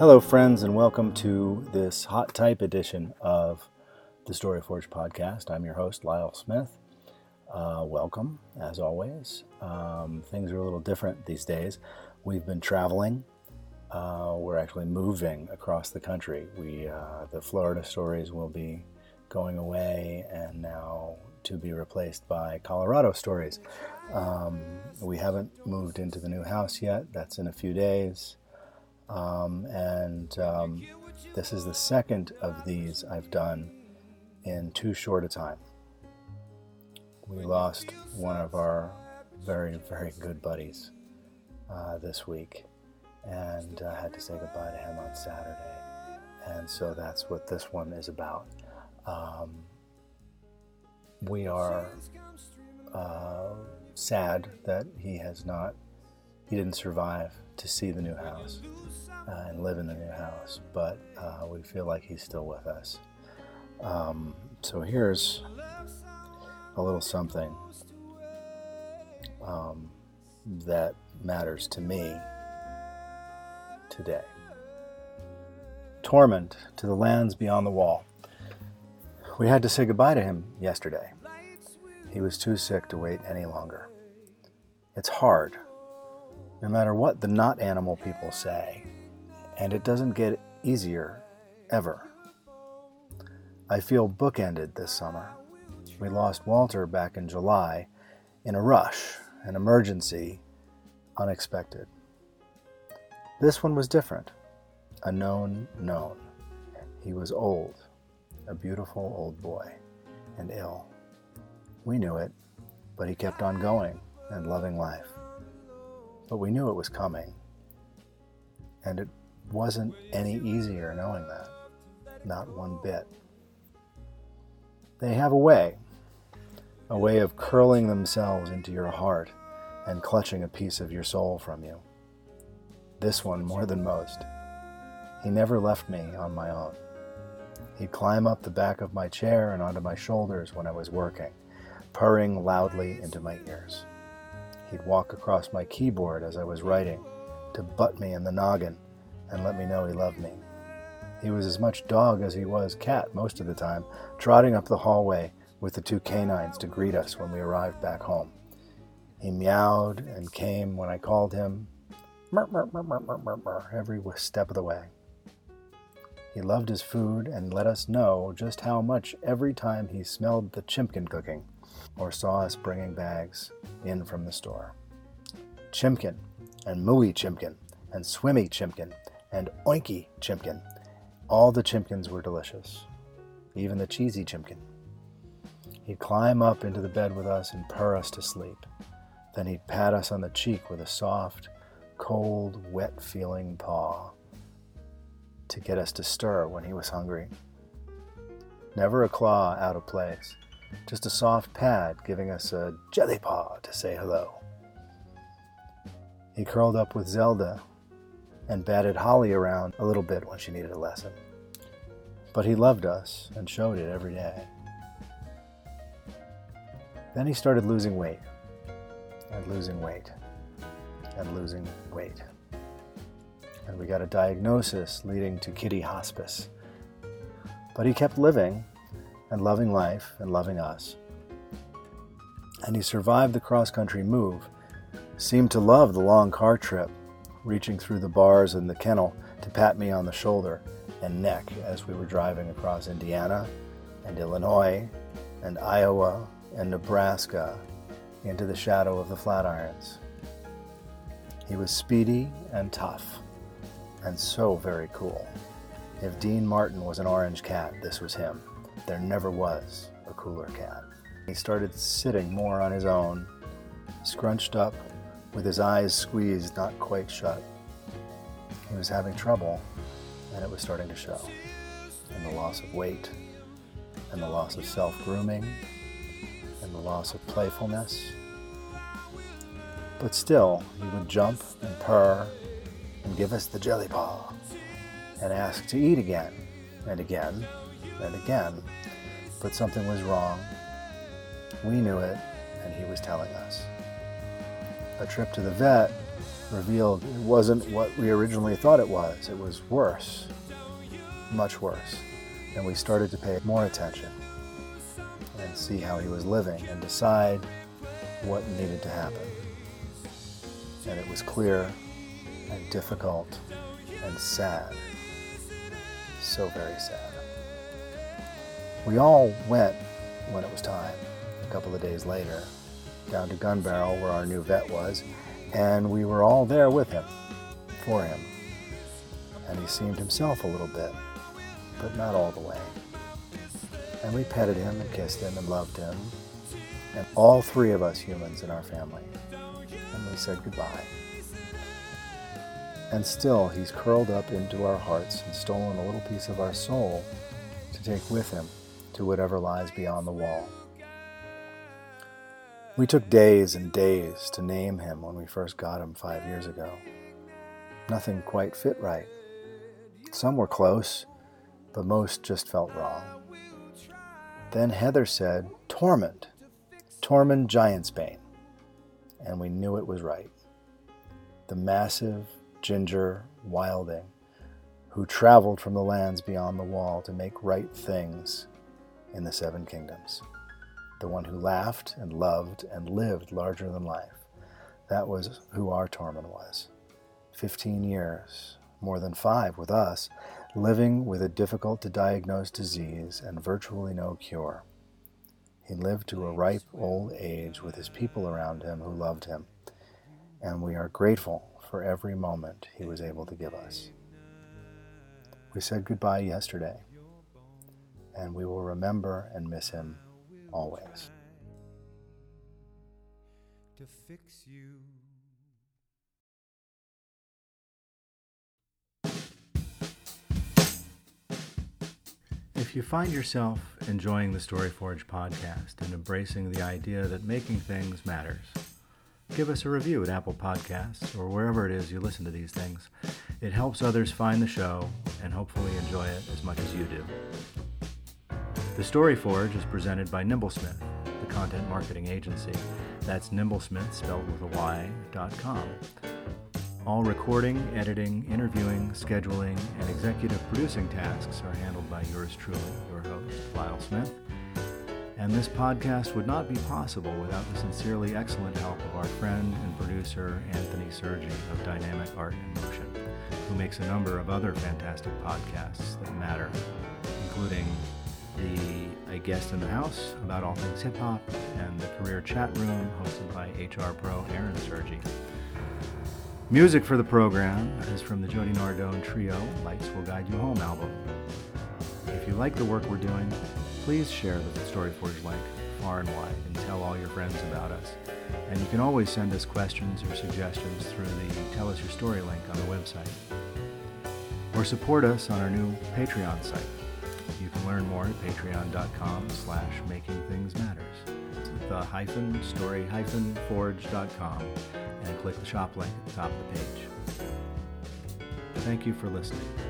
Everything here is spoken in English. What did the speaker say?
Hello, friends, and welcome to this hot type edition of the Story Forge podcast. I'm your host, Lyle Smith. Uh, welcome, as always. Um, things are a little different these days. We've been traveling. Uh, we're actually moving across the country. We, uh, the Florida stories will be going away and now to be replaced by Colorado stories. Um, we haven't moved into the new house yet. That's in a few days. Um, and um, this is the second of these I've done in too short a time. We lost one of our very, very good buddies uh, this week and uh, had to say goodbye to him on Saturday. And so that's what this one is about. Um, we are uh, sad that he has not, he didn't survive to see the new house uh, and live in the new house, but uh, we feel like he's still with us. Um, so here's a little something um, that matters to me today. Tormund to the lands beyond the wall. We had to say goodbye to him yesterday. He was too sick to wait any longer. It's hard, no matter what the not animal people say, and it doesn't get easier ever. I feel bookended this summer. We lost Walter back in July in a rush, an emergency, unexpected. This one was different, a known known. He was old, a beautiful old boy, and ill. We knew it, but he kept on going and loving life. But we knew it was coming, and it wasn't any easier knowing that, not one bit. They have a way, a way of curling themselves into your heart and clutching a piece of your soul from you. This one more than most. He never left me on my own. He'd climb up the back of my chair and onto my shoulders when I was working, purring loudly into my ears. He'd walk across my keyboard as I was writing to butt me in the noggin and let me know he loved me. He was as much dog as he was cat most of the time, trotting up the hallway with the two canines to greet us when we arrived back home. He meowed and came when I called him, every step of the way. He loved his food and let us know just how much every time he smelled the chimkin cooking or saw us bringing bags in from the store. Chimkin and mooey chimkin and swimmy chimkin and oinky chimkin all the chimkins were delicious, even the cheesy chimkin. He'd climb up into the bed with us and purr us to sleep. Then he'd pat us on the cheek with a soft, cold, wet feeling paw to get us to stir when he was hungry. Never a claw out of place, just a soft pad giving us a jelly paw to say hello. He curled up with Zelda and batted Holly around a little bit when she needed a lesson. But he loved us and showed it every day. Then he started losing weight, and losing weight, and losing weight. And we got a diagnosis leading to kitty hospice. But he kept living and loving life and loving us. And he survived the cross country move, seemed to love the long car trip, reaching through the bars in the kennel to pat me on the shoulder and neck as we were driving across Indiana and Illinois and Iowa and Nebraska into the shadow of the Flatirons. He was speedy and tough and so very cool. If Dean Martin was an orange cat, this was him. There never was a cooler cat. He started sitting more on his own, scrunched up with his eyes squeezed not quite shut. He was having trouble, and it was starting to show in the loss of weight, and the loss of self grooming, and the loss of playfulness. But still, he would jump and purr and give us the jelly paw and ask to eat again and again and again. But something was wrong. We knew it, and he was telling us. A trip to the vet revealed it wasn't what we originally thought it was. It was worse, much worse. And we started to pay more attention and see how he was living and decide what needed to happen. And it was clear and difficult and sad. So very sad. We all went when it was time, a couple of days later, down to Gunbarrel where our new vet was, and we were all there with him, for him. And he seemed himself a little bit, but not all the way. And we petted him and kissed him and loved him, and all three of us humans in our family. And we said goodbye. And still, he's curled up into our hearts and stolen a little piece of our soul to take with him to whatever lies beyond the wall. We took days and days to name him when we first got him five years ago. Nothing quite fit right. Some were close, but most just felt wrong. Then Heather said, Tormund, Tormund Giantsbane. And we knew it was right. The massive ginger wilding who traveled from the lands beyond the wall to make right things in the Seven Kingdoms. The one who laughed and loved and lived larger than life. That was who our Tormund was. Fifteen years, more than five with us, living with a difficult to diagnose disease and virtually no cure. He lived to a ripe old age with his people around him who loved him, and we are grateful for every moment he was able to give us. We said goodbye yesterday, and we will remember and miss him always. To fix you. If you find yourself enjoying the Storyforge podcast and embracing the idea that making things matters, give us a review at Apple Podcasts or wherever it is you listen to these things. It helps others find the show and hopefully enjoy it as much as you do. The Story Forge is presented by Nimblesmith, the content marketing agency. That's Nimblesmith spelled with a Y, dot com. All recording, editing, interviewing, scheduling, and executive producing tasks are handled by yours truly, your host, Lyle Smith. And this podcast would not be possible without the sincerely excellent help of our friend and producer, Anthony Sergi of Dynamic Art and Motion, who makes a number of other fantastic podcasts that matter, including the A Guest in the House about all things hip hop and the Career Chat Room hosted by HR Pro Aaron Sergi. Music for the program is from the Jody Nardone Trio Lights Will Guide You Home album. If you like the work we're doing, please share the Storyforge link far and wide and tell all your friends about us. And you can always send us questions or suggestions through the Tell Us Your Story link on the website. Or support us on our new Patreon site. Can learn more at patreon.com slash making things matters. The hyphen story hyphen forge.com and click the shop link at the top of the page. Thank you for listening.